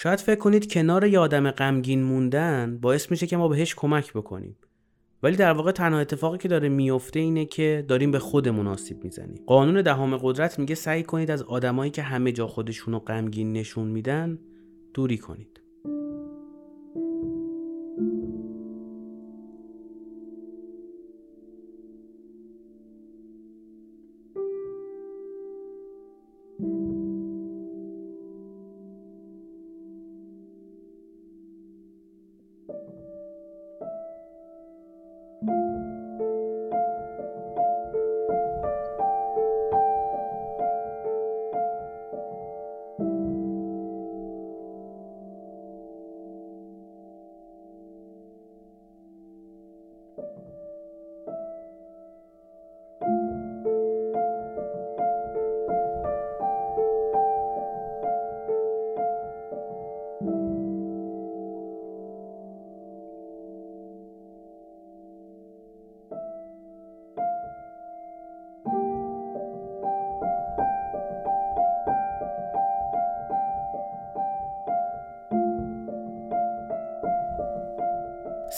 شاید فکر کنید کنار یه آدم غمگین موندن باعث میشه که ما بهش کمک بکنیم. ولی در واقع تنها اتفاقی که داره میفته اینه که داریم به خودمون آسیب می‌زنیم. قانون دهم قدرت میگه سعی کنید از آدمایی که همه جا خودشون رو غمگین نشون میدن دوری کنید.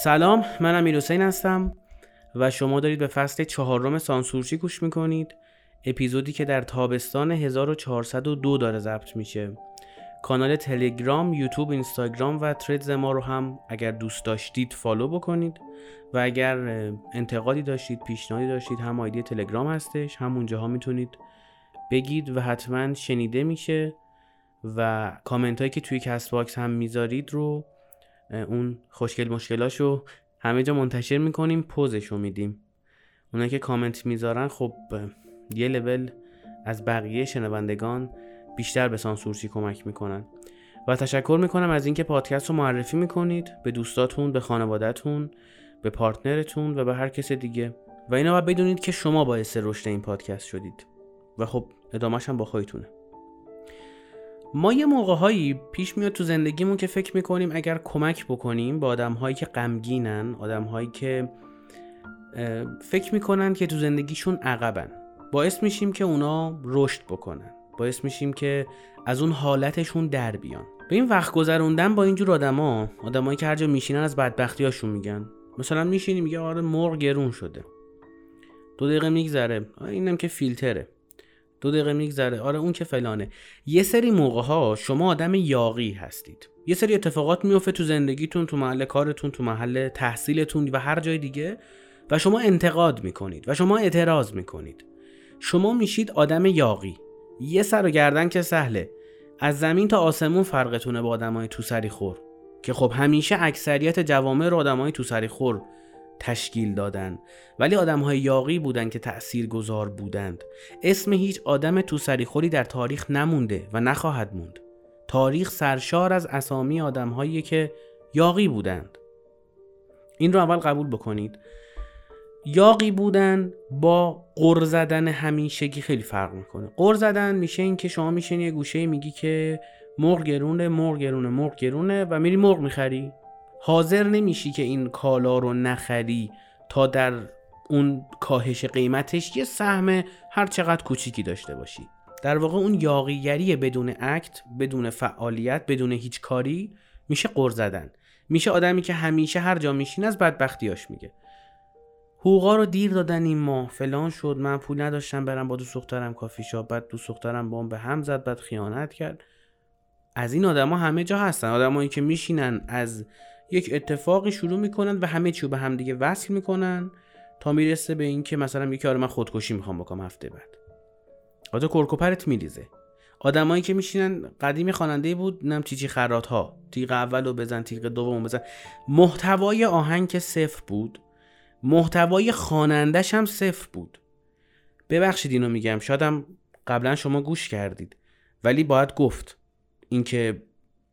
سلام من امیر حسین هستم و شما دارید به فصل چهارم سانسورچی گوش می‌کنید اپیزودی که در تابستان 1402 داره ضبط میشه. کانال تلگرام، یوتیوب، اینستاگرام و Threads ما رو هم اگر دوست داشتید follow بکنید و اگر انتقادی داشتید پیشنهادی داشتید هم ID تلگرام هستش همونجا ها می‌تونید بگید و حتما شنیده میشه و کامنت هایی که توی Castbox هم می‌ذارید رو اون خوشگل مشکلاشو همه جا منتشر می‌کنیم پوزشو میدیم. اونا که کامنت می‌ذارن خب یه لول از بقیه شنوندگان بیشتر به سانسورچی کمک می‌کنن. و تشکر می‌کنم از اینکه پادکست رو معرفی می‌کنید. به دوستاتون به خانوادهتون به پارتنرتون و به هر کس دیگه. و اینا باید بدونید که شما باعث رشد این پادکست شدید. و خب ادامهش هم با خواهیتونه ما یه موقع هایی پیش میاد تو زندگیمون که فکر می‌کنیم اگر کمک بکنیم به آدم هایی که غمگینن آدم هایی که فکر می‌کنن که تو زندگیشون عقبن. باعث میشیم که اونا رشد بکنن. باعث میشیم که از اون حالتشون در بیان. به این وقت گذروندن با اینجور آدما آدمایی که هر جا میشینن از بدبختیاشون میگن. مثلا میشینی میگه آره مرغ گرون شده. دو دقیقه میگذره. اینم که فیلتره. دو دقیقه میگذره. آره اون که فلانه. یه سری موقع ها شما آدم یاقی هستید. یه سری اتفاقات میفته تو زندگیتون تو محل کارتون تو محل تحصیلتون و هر جای دیگه و شما انتقاد می‌کنید و شما اعتراض می‌کنید. شما میشید آدم یاقی. یه سر و گردن که سهله. از زمین تا آسمون فرقتونه با آدمای تو سری خور. که خب همیشه اکثریت جوامع رو آدمای تو سری خور تشکیل دادن ولی آدم های یاقی بودن که تأثیر گذار بودند. اسم هیچ آدم تو سریخوری در تاریخ نمونده و نخواهد موند. تاریخ سرشار از اسامی آدم هایی که یاقی بودند. این رو اول قبول بکنید. یاقی بودن با قر زدن همیشگی خیلی فرق می‌کنه. قر زدن میشه این که شما میشین یه گوشه میگی که مرغ گرونه مرغ گرونه مرغ گرونه و میری مرغ می‌خری. حاضر نمیشی که این کالا رو نخری تا در اون کاهش قیمتش یه سهم هر چقدر کوچیکی داشته باشی. در واقع اون یاقیگری بدون اکت بدون فعالیت بدون هیچ کاری میشه قر زدن. میشه آدمی که همیشه هر جا میشین از بدبختیاش میگه. حقوقا رو دیر دادن این ماه. فلان شد من پول نداشتم برم با دوست دخترم کافی شاپ. بعد دوست دخترم با به هم زد بعد خیانت کرد. از این آدما همه جا هستن. آدمایی که میشینن از یک اتفاقی شروع می‌کنن و همه چی به هم دیگه وصل می‌کنن تا می‌رسه به اینکه مثلا یکی آره من خودکشی می‌خوام بکنم هفته بعد. آتا کرکوپرت میریزه. آدمایی که میشینن قدیم خواننده بود نم چی چی خرات ها تیغ اول بزن تیغ دوم بزن. محتوای آهنگ که صفر بود. محتوای خوانندش هم صفر بود. ببخشید اینو میگم شادم قبلا شما گوش کردید. ولی باید گفت. اینکه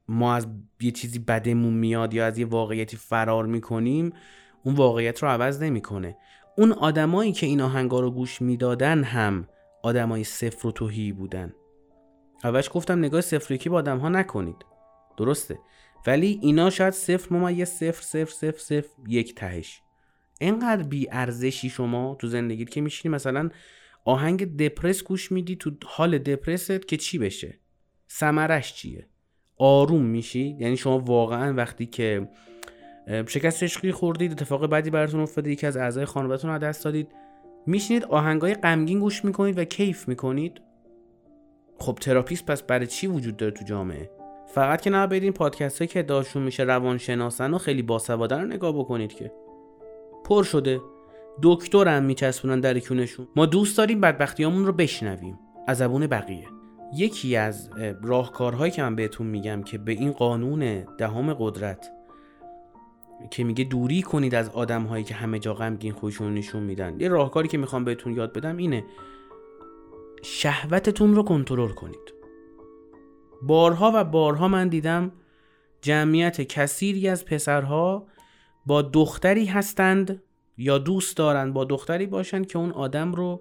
ما از یه چیزی بدمون میاد یا از یه واقعیتی فرار می‌کنیم اون واقعیت رو عوض نمی‌کنه. اون آدمایی که این آهنگا رو گوش می‌دادن هم آدمای صفر و توهی بودن. اولش گفتم نگاه صفر یکی با آدم ها نکنید. درسته. ولی اینا شاید صفر ممیز صفر صفر صفر صفر یک تهش. اینقدر بی ارزشی شما تو زندگیت که میشینی مثلا آهنگ depress گوش میدی تو حال depress ت که چی بشه؟ سمرش چیه؟ آروم میشی؟ یعنی شما واقعا وقتی که شکست عشقی خوردید اتفاق بدی براتون افتاده یکی از اعضای خانوادهتون رو از دست دادید میشینید آهنگای غمگین گوش می‌کنید و کیف می‌کنید. خب therapist پس برای چی وجود داره تو جامعه؟ فقط که نه برین پادکست که داشون میشه روانشناسن و خیلی باسواده رو نگاه بکنید که. پر شده. دکترم میچسبونن در کونشون ما دوست داریم بدبختیامون رو بشنویم. از زبون بقیه. یکی از راهکارهایی که من بهتون میگم که به این قانون دهم قدرت که میگه دوری کنید از آدم هایی که همه جا غمگین خودشون نشون میدن یه راهکاری که می‌خوام بهتون یاد بدم اینه شهوتتون رو کنترل کنید. بارها و بارها من دیدم جمعیت کثیری از پسرها با دختری هستند یا دوست دارند با دختری باشند که اون آدم رو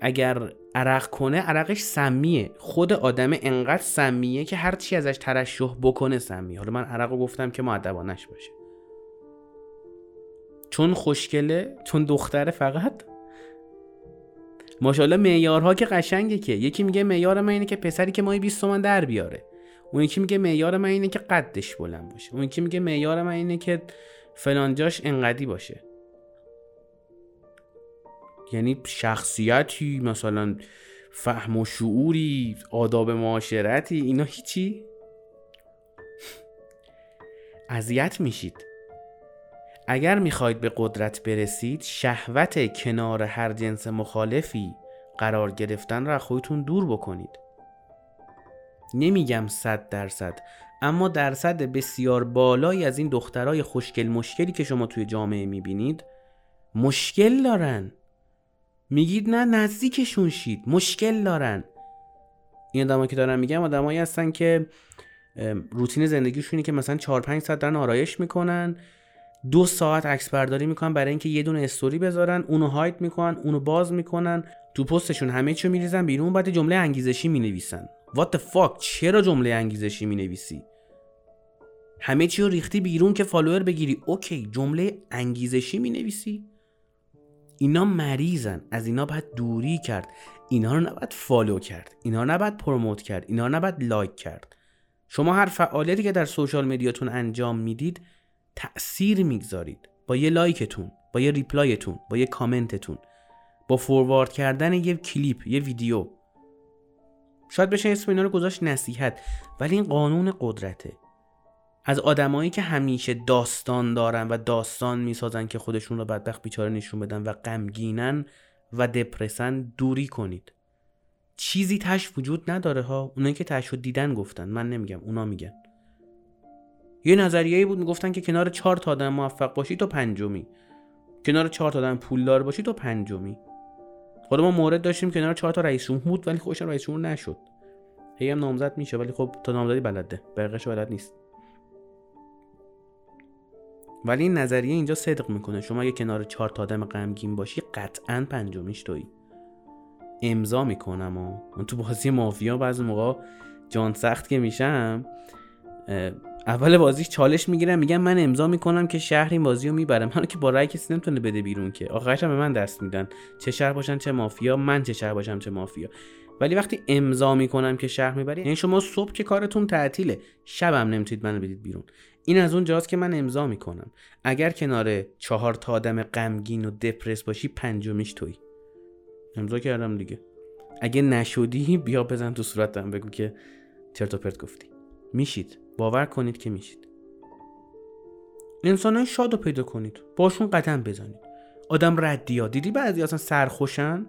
اگر عرق کنه عرقش سمیه. خود آدم انقدر سمیه که هر چی ازش ترشح بکنه سمیه. حالا من عرق رو گفتم که معدبانش باشه. چون خوشگله چون دختره فقط. ماشاءالله معیارها که قشنگه که. یکی میگه معیار من اینه که پسری که ماهی 20 تومن در بیاره. اون یکی میگه معیار من اینه که قدش بلند باشه. اون یکی میگه معیار من اینه که فلان جاش انقدی باشه. یعنی شخصیتی مثلا فهم و شعوری آداب معاشرتی اینا هیچی؟ اذیت میشید. اگر می‌خواید به قدرت برسید شهوت کنار هر جنس مخالفی قرار گرفتن را خودتون دور بکنید. نمیگم صد درصد اما درصد بسیار بالایی از این دخترای خوشگل مشکلی که شما توی جامعه می‌بینید مشکل دارن. میگید نه نزدیکشون شید. مشکل دارن. این آدمایی که دارن میگم آدمایی هستن که روتین زندگیشونی که مثلا 4 5 ساعت دارن آرایش می‌کنن دو ساعت عکس برداری می‌کنن برای اینکه یه دونه استوری بذارن اونو هایت می‌کنن اونو باز می‌کنن تو پستشون همه چیو میریزن بیرون بعد جمله انگیزشی می‌نویسن. The fuck چرا جمله انگیزشی می‌نویسی؟ همه چی رو ریختی بیرون که follower بگیری. OK جمله انگیزشی می‌نویسی. اینا مریضن. از اینا باید دوری کرد. اینا رو نباید follow کرد. اینا رو نباید promote کرد. اینا رو نباید like کرد. شما هر فعالیتی که در social media تون انجام می‌دید تأثیر می‌گذارید. با یه like تون با یه reply تون با یه کامنتتون. با فوروارد کردن یه کلیپ یه ویدیو. شاید بشه اسم اینا رو گذاشت نصیحت. ولی این قانون قدرته. از آدمایی که همیشه داستان دارن و داستان می‌سازن که خودشون رو بدبخت بیچاره نشون بدن و غمگینن و دپرسن دوری کنید. چیزی تش وجود نداره ها. اونایی که تش دیدن گفتن. من نمیگم اونا میگن. یه نظریه بود می‌گفتن که کنار چهار تا آدم موفق باشی تو پنجمی. کنار چهار تا آدم پولدار باشی تو پنجمی. خود ما مورد داشتیم کنار چهار تا رئیس جمهور بود ولی خوشم رئیس جمهور نشد. هی هم نامزد میشه ولی خب تا نامزدی بلده. برقش بلد نیست. ولی این نظریه اینجا صدق می‌کنه. شما اگه کنار چهار تا آدم غمگین باشی قطعا پنجمیش تویی. امضا می‌کنم و من تو بازی مافیا بعضی موقع جان سخت که میشم اول بازیش چالش می‌گیرم میگم من امضا می‌کنم که شهر این بازی رو می‌برم. من که با رای کسی نمی‌تونه بده بیرون که. آخرش به من دست میدن. چه شهر باشن چه مافیا من چه شهر باشم چه مافیا. ولی وقتی امضا می‌کنم که شهر می‌بری یعنی شما صبح که کارتون تعطیله شبم نمی‌تونید منو بدید بیرون. این از اون جاست که من امضا می‌کنم. اگر کنار چهار تا آدم غمگین و دپرس باشی پنجمیش توی امضا کردم دیگه. اگه نشدی بیا بزن تو صورتم. بگو که چرت و پرت گفتی. میشید. باور کنید که میشید. انسان شاد رو پیدا کنید. باشون قدم بزنید. آدم ردی ها دیدی بعضی اصلا سرخوشن؟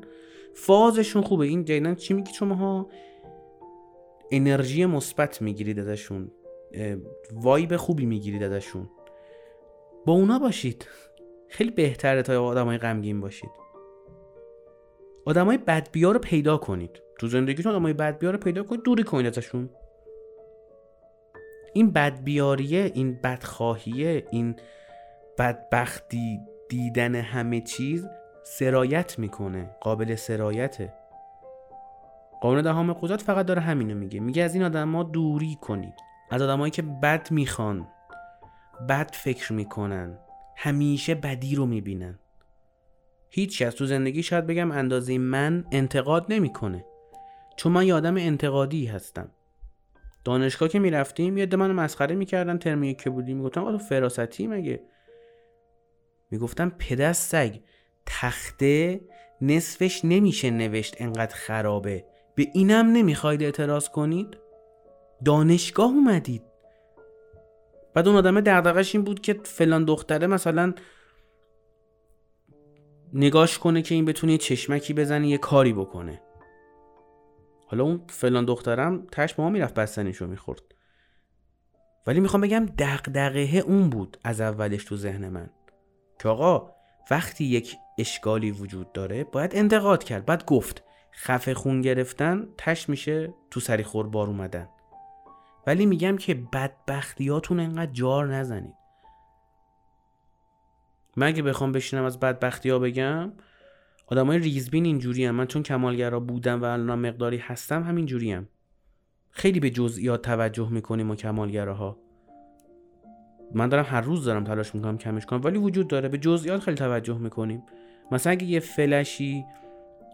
فازشون خوبه. این جیدن چی میگید شما ها انرژی مثبت می‌گیرید ازشون. وایب خوبی می‌گیرید ازشون. با اونا باشید. خیلی بهتره تا آدمای غمگین باشید. آدمای بدبیا رو پیدا کنید. تو زندگیتون آدمای بدبیا رو پیدا کنید دوری کنید ازشون. این بدبیاریه این بدخواهیه این بدبختی دیدن همه چیز سرایت می‌کنه قابل سرایته. قانون دهم قدرت فقط داره همینو میگه. میگه از این آدم ها دوری کنید. از آدمایی که بد می‌خوان بد فکر می‌کنن همیشه بدی رو می‌بینن. هیچ از تو زندگی شاید بگم اندازه من انتقاد نمی‌کنه. چون من یه آدم انتقادی هستم. دانشگاه که می‌رفتیم یه من مسخره می‌کردن ترم که بودیم. می‌گفتم آقا فراستی مگه؟ می‌گفتم پدر سگ تخته نصفش نمیشه نوشت انقدر خرابه. به اینم نمی‌خواید اعتراض کنید؟ دانشگاه اومدید. بعد اون آدمه دغدغش این بود که فلان دختره مثلا نگاش کنه که این بتونه چشمکی بزنه یه کاری بکنه. حالا اون فلان دخترم تش ما می‌رفت بستنیشو می‌خورد. ولی می‌خوام بگم دغدغه اون بود از اولش تو ذهن من. که آقا وقتی یک اشکالی وجود داره باید انتقاد کرد. بعد گفت خفه خون گرفتن تش میشه تو سری خور بار اومدن. ولی میگم که بدبختیاتون انقدر جار نزنید. من اگه بخوام بشینم از بدبختی ها بگم آدمای ریزبین اینجوری هم. من چون کمالگرا بودم و الان مقداری هستم همین جوری هم. خیلی به جزئیات توجه می‌کنیم و کمالگراها. من دارم هر روز دارم تلاش می‌کنم کمش کنم ولی وجود داره. به جزئیات خیلی توجه می‌کنیم. مثلا اگه یه فلشی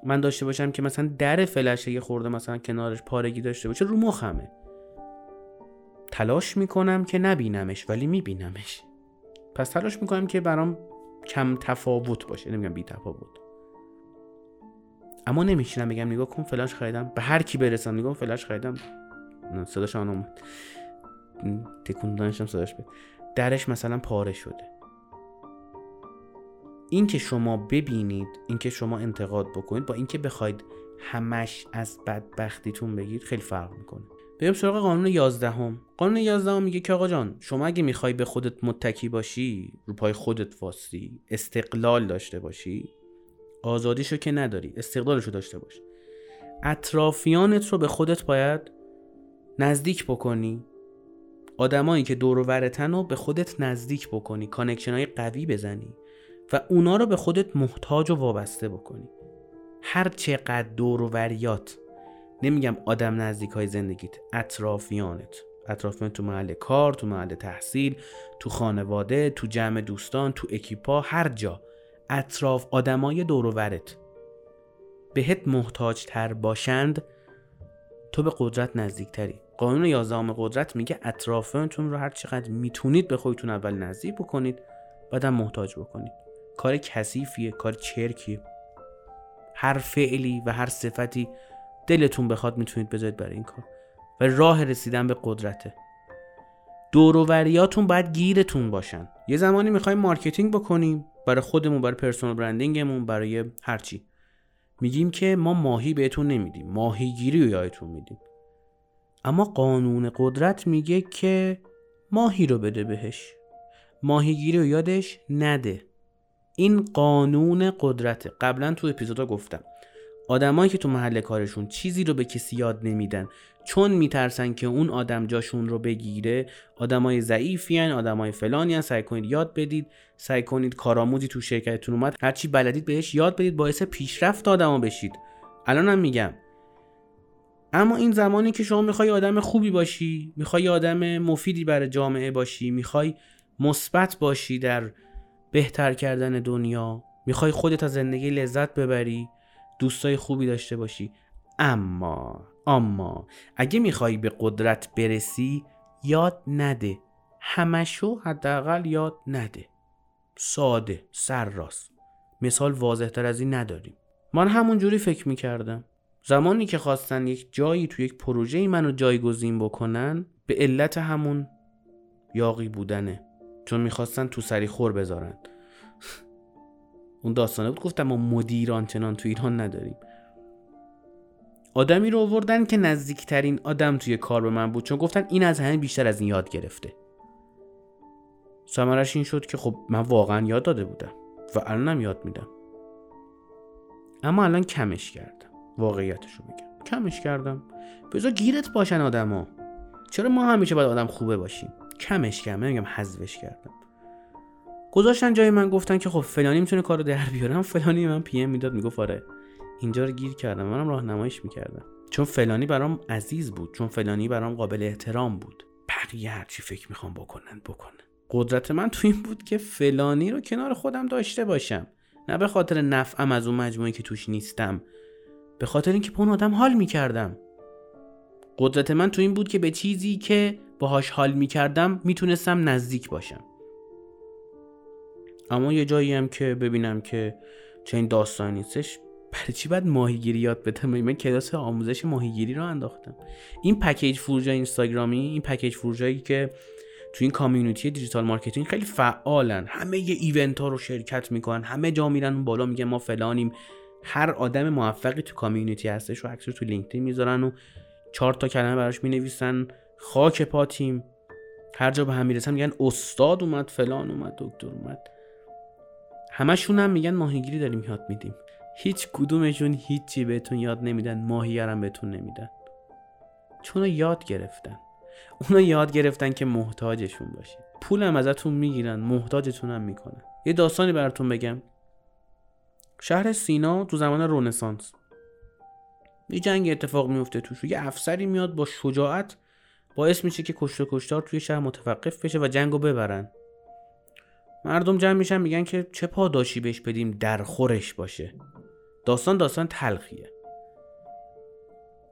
من داشته باشم که مثلا در فلشه یه خورده مثلا کنارش پارگی داشته باشه رو مخمه. تلاش می‌کنم که نبینمش ولی میبینمش. پس تلاش می‌کنم که برام کم تفاوت باشه نمیگم بی تفاوت. اما نمیشینم بگم نگاه کن فلاش خریدم. به هر کی برسم نگاه فلاش خریدم. صداش آن اومد. تکون دانشم صداش بید درش مثلا پاره شده. این که شما ببینید این که شما انتقاد بکنید با اینکه بخواید همش از بدبختیتون بگید خیلی فرق می‌کنه. بریم سراغ قانون 11 هم. قانون 11 هم میگه که آقا جان شما اگه می‌خوای به خودت متکی باشی رو پای خودت واستی استقلال داشته باشی آزادیشو که نداری استقلالشو داشته باش. اطرافیانت رو به خودت باید نزدیک بکنی. آدمایی که دور ورتن رو به خودت نزدیک بکنی connection های قوی بزنی و اونا رو به خودت محتاج و وابسته بکنی. هر چقدر دور و وریات نمیگم آدم نزدیک های زندگیت اطرافیانت. اطرافیان تو محل کار تو محل تحصیل تو خانواده تو جمع دوستان تو اکیپا هر جا. اطراف آدمای ورت. بهت محتاج تر باشند تو به قدرت نزدیک تری قانون یازدهم قدرت میگه اطرافیانتون رو هر چقدر می‌تونید به خودتون اول نزدیک بکنید بعدم محتاج بکنید. کار کثیفیه کار چرکیه. هر فعلی و هر صفتی دلتون بخواد می‌تونید بذارید برای این کار. و راه رسیدن به قدرته. دورووریاتون باید گیرتون باشن. یه زمانی می‌خوایم marketing بکنیم. برای خودمون برای personal branding مون برای هرچی. میگیم که ما ماهی بهتون نمیدیم. ماهیگیری رو یادتون میدیم. اما قانون قدرت میگه که ماهی رو بده بهش. ماهیگیری رو یادش نده. این قانون قدرته. قبلا تو اپیزودا گفتم. آدمایی که تو محل کارشون چیزی رو به کسی یاد نمیدن. چون میترسن که اون آدم جاشون رو بگیره آدمای ضعیفی هن آدمای فلانی هن سعی کنید یاد بدید. سعی کنید کارآموزی تو شرکتتون اومد هرچی بلدید بهش یاد بدید باعث پیشرفت آدما بشید. الانم میگم. اما این زمانی که شما می‌خوای آدم خوبی باشی می‌خوای آدم مفیدی برای جامعه باشی می‌خوای مثبت باشی در بهتر کردن دنیا می‌خوای خودت از زندگی لذت ببری دوستای خوبی داشته باشی. اما اما اگه می‌خوای به قدرت برسی یاد نده. همشو حداقل یاد نده. ساده سر راست. مثال واضح تر از این نداریم. من همون جوری فکر می‌کردم. زمانی که خواستن یک جایی تو یک پروژه منو جایگزین بکنن به علت همون یاقی بودنه. چون می‌خواستن تو سری خور بذارن. اون داستانه بود. گفتم ما مدیر چنان تو ایران نداریم. آدمی رو آوردن که نزدیکترین آدم توی کار به من بود. چون گفتن این از همه بیشتر از این یاد گرفته. سمرش این شد که خب من واقعا یاد داده بودم و الانم یاد میدم. اما الان کمش کردم. واقعیتش رو میگم. کمش کردم. بذار گیرت باشن آدما. چرا ما همیشه باید آدم خوبه باشیم؟ کمش کردم. نمیگم حذفش کردم. گذاشتن جای من گفتن که خب فلانی می‌تونه کارو در بیارم فلانی من پی ام می‌داد می‌گفت آره. اینجا رو گیر کردم. منم راهنماییش می‌کردم. چون فلانی برام عزیز بود. چون فلانی برام قابل احترام بود. بقیه هرچی فکر می‌خوام بکنن بکنن. قدرت من تو این بود که فلانی رو کنار خودم داشته باشم. نه به خاطر نفعم از اون مجموعه که توش نیستم. به خاطر اینکه اون آدم حال می‌کردم. قدرت من تو این بود که به چیزی که باهاش حال می‌کردم می‌تونستم نزدیک باشم. اما یه جایی هم که ببینم که چه این داستان نیستش برای چی باید ماهیگیری یاد بدم؟ من کلاس آموزش ماهیگیری رو انداختم. این package فروش اینستاگرامی این package فروشایی که تو این community digital marketing خیلی فعالن. همه یه event ها رو شرکت می‌کنن همه جا میرن بالا میگن ما فلانیم. هر آدم موفقی تو community هستش و عکسش تو LinkedIn می‌ذارن و چهار تا کلمه براش می‌نویسن. خاک پاتیم هر جا به هم می‌رسن میگن استاد اومد فلان اومد دکتر اومد. همشون هم میگن ماهیگیری داریم یاد میدیم. هیچ کدومشون هیچی بهتون یاد نمیدن ماهیگرم بهتون نمیدن. چون یاد گرفتن. اونا یاد گرفتن که محتاجشون باشید. پولم ازتون می‌گیرن محتاجتون هم می‌کنن. یه داستانی براتون بگم. شهر سینا تو زمان رونسانس یه جنگ اتفاق میفته توش. یه افسری میاد با شجاعت باعث میشه که کشت و کشتار توی شهر متوقف بشه و جنگو ببرن. مردم جمع میشن میگن که چه پاداشی بهش بدیم در خورش باشه. داستان داستان تلخیه.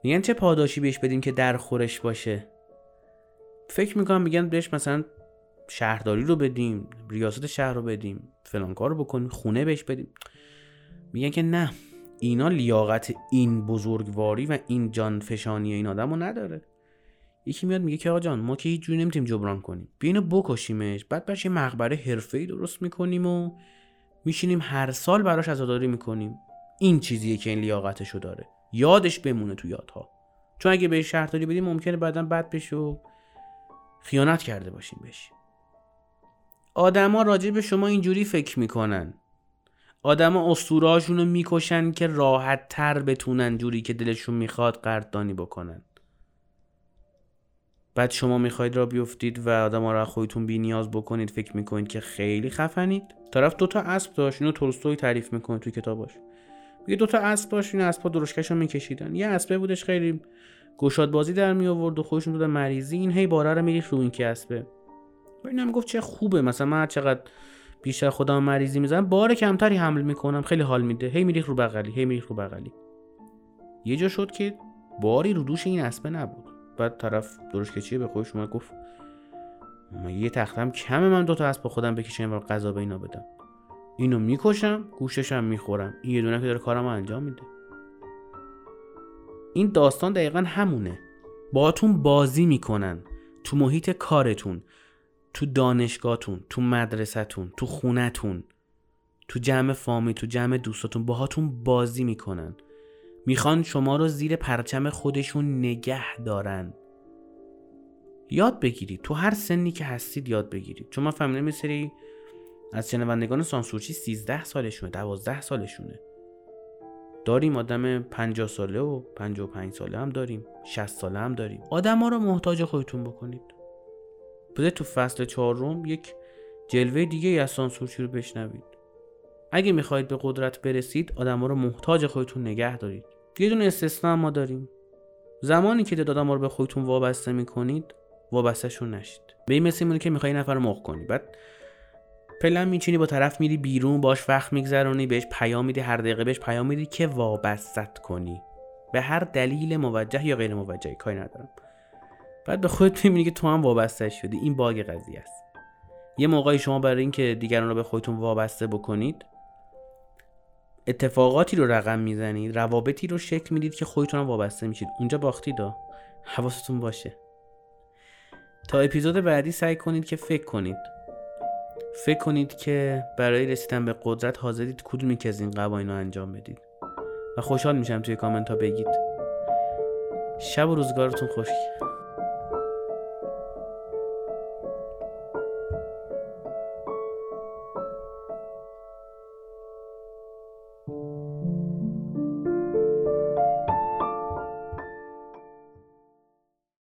میگن چه پاداشی بهش بدیم که در خورش باشه؟ فکر می‌کنم میگن بهش مثلا شهرداری رو بدیم ریاست شهر رو بدیم فلان کار رو بکنیم خونه بهش بدیم. میگن که نه اینا لیاقت این بزرگواری و این جان فشانی این آدم رو نداره. یکی میاد میگه که آقا جان ما که هیچ جوری نمی‌تونیم جبران کنیم. بیا اینو بکشیمش. بعد بشه مقبره حرفه‌ای درست می‌کنیم و میشینیم هر سال براش عزاداری می‌کنیم. این چیزیه که این لیاقتشو داره. یادش بمونه تو یادها. چون اگه به شهرداری بدیم ممکنه بعدا بد بشه و خیانت کرده باشیم بهش. آدما راجع به شما اینجوری فکر می‌کنن. آدما اسطورهاشون رو می‌کشن که راحت تر بتونن جوری که دلشون می‌خواد قدردانی بکنن. بعد شما می‌خواید را بیفتید و آدم را خودتون بی نیاز بکنید فکر می‌کنید که خیلی خفنید. طرف دوتا اسب داشت اینو تولستوی تعریف می‌کنه توی کتاباش میگه دوتا اسب داشت این اسبا درشکش رو میکشیدن. یه اسبه بودش خیلی گشاد بازی در می آورد و خودشون دادن مریضی. این هی باره رو میریخت رو این که اسبه. اینم گفت چه خوبه. مثلا من چقدر بیشتر خودم مریضی می‌زنم بار کمتری حمل می‌کنم. خیلی حال میده. هی میریخ رو بغلی هی میریخ رو بغلی. یه جا شد که باری رو دوش این اسبه نبود. بعد طرف درش کچیه به خودش اومد گفت ما یه تختم کمه من دوتا اسب خودم بکشم و غذا به اینا بدم. اینو می‌کشم گوششم می‌خورم. این یه دونه که داره کارم انجام میده. این داستان دقیقا همونه. باهاتون بازی می‌کنن. تو محیط کارتون تو دانشگاهتون تو مدرسهتون تو خونتون تو جمع فامی تو جمع دوستاتون باهاتون بازی می‌کنن. می‌خوان شما رو زیر پرچم خودشون نگه دارن. یاد بگیرید. تو هر سنی که هستید یاد بگیرید. چون من فهمیدم سری از شنوندگان سانسورچی 13 سالشونه 12 سالشونه. داریم آدم 50 ساله و 55 ساله هم داریم. 60 ساله هم داریم. آدم ها رو محتاج خودتون بکنید. بده تو فصل چهارم یک جلوه دیگه از سانسورچی رو بشنوید. اگه می‌خواهید به قدرت برسید آدم ها رو محتاج خودتون نگه دارید. یه دونه استثنا ما داریم. زمانی که داد آدم رو به خودتون وابسته می‌کنید وابستهشون نشید. به این مثل که می‌خوای نفر رو کنی. بعد پلن میچینی با طرف میری بیرون باش وقت میگذرونی بهش پیام میدی هر دقیقه بهش پیام میدی که وابستت کنی. به هر دلیل موجه یا غیر موجهی کاری ندارم. بعد به خودت می‌بینی که تو هم وابسته شدی. این باگ قضیه است. یه موقعی شما برای اینکه دیگران رو به خودتون وابسته بکنید اتفاقاتی رو رقم می‌زنید روابطی رو شکل می‌دید که خودتون هم وابسته میشید. اونجا باختید حواستون باشه. تا اپیزود بعدی سعی کنید که فکر کنید. فکر کنید که برای رسیدن به قدرت حاضرید کدومی که از این قوانین رو انجام بدید. و خوشحال میشم توی کامنت ها بگید. شب و روزگارتون خوش.